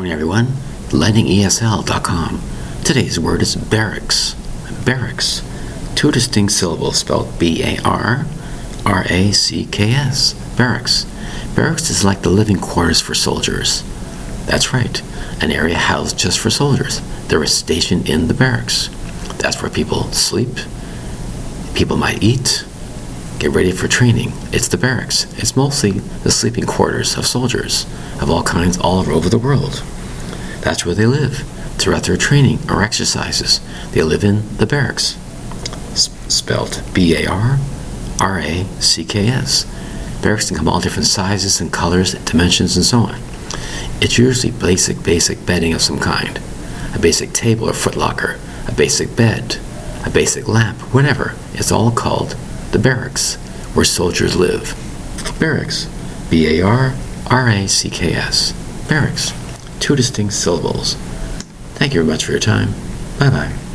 morning, everyone. LightningESL.com. Today's word is barracks. Barracks. Two distinct syllables spelled B A R R A C K S. Barracks. Barracks is like the living quarters for soldiers. That's right, an area housed just for soldiers. They're stationed in the barracks. That's where people sleep, people might eat, get ready for training. It's the barracks. It's mostly the sleeping quarters of soldiers of all kinds all over the world. That's where they live throughout their training or exercises. They live in the barracks. S- spelled B A R R A C K S. Barracks can come all different sizes and colors, dimensions, and so on. It's usually basic, basic bedding of some kind a basic table or footlocker, a basic bed, a basic lamp, whatever. It's all called the barracks, where soldiers live. Barracks. B A R R A C K S. Barracks. Two distinct syllables. Thank you very much for your time. Bye bye.